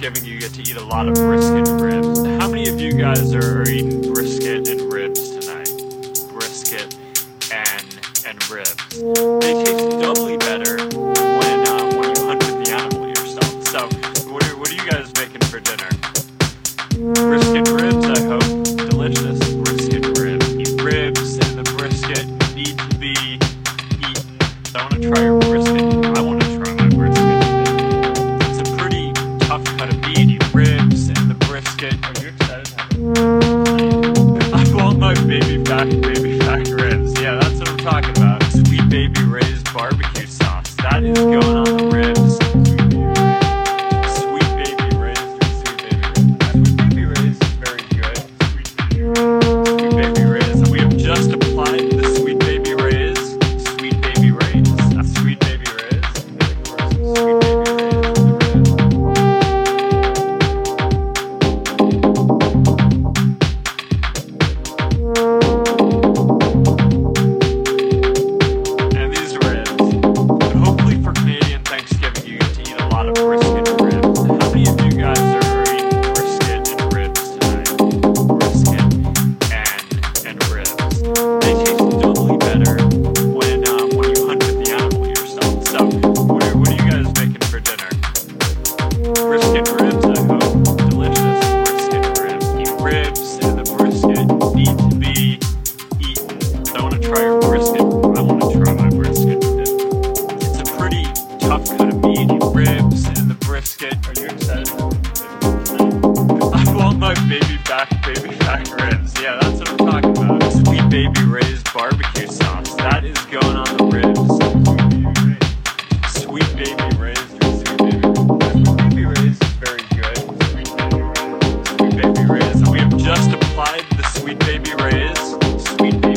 Thanksgiving, you get to eat a lot of brisket and ribs. How many of you guys are, are eating brisket and ribs tonight? Brisket and and ribs. They taste doubly better Baby Ribs. Yeah, that's what I'm talking about. Sweet Baby Ray's barbecue sauce. That is good. brisket ribs, I hope. Delicious brisket ribs. The ribs and the brisket need to be eaten. I want to try your brisket. I want to try my brisket. It's a pretty tough cut of meat. The ribs and the brisket. Are you excited? I want my baby back, baby. phrase, sweet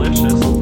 Delicious.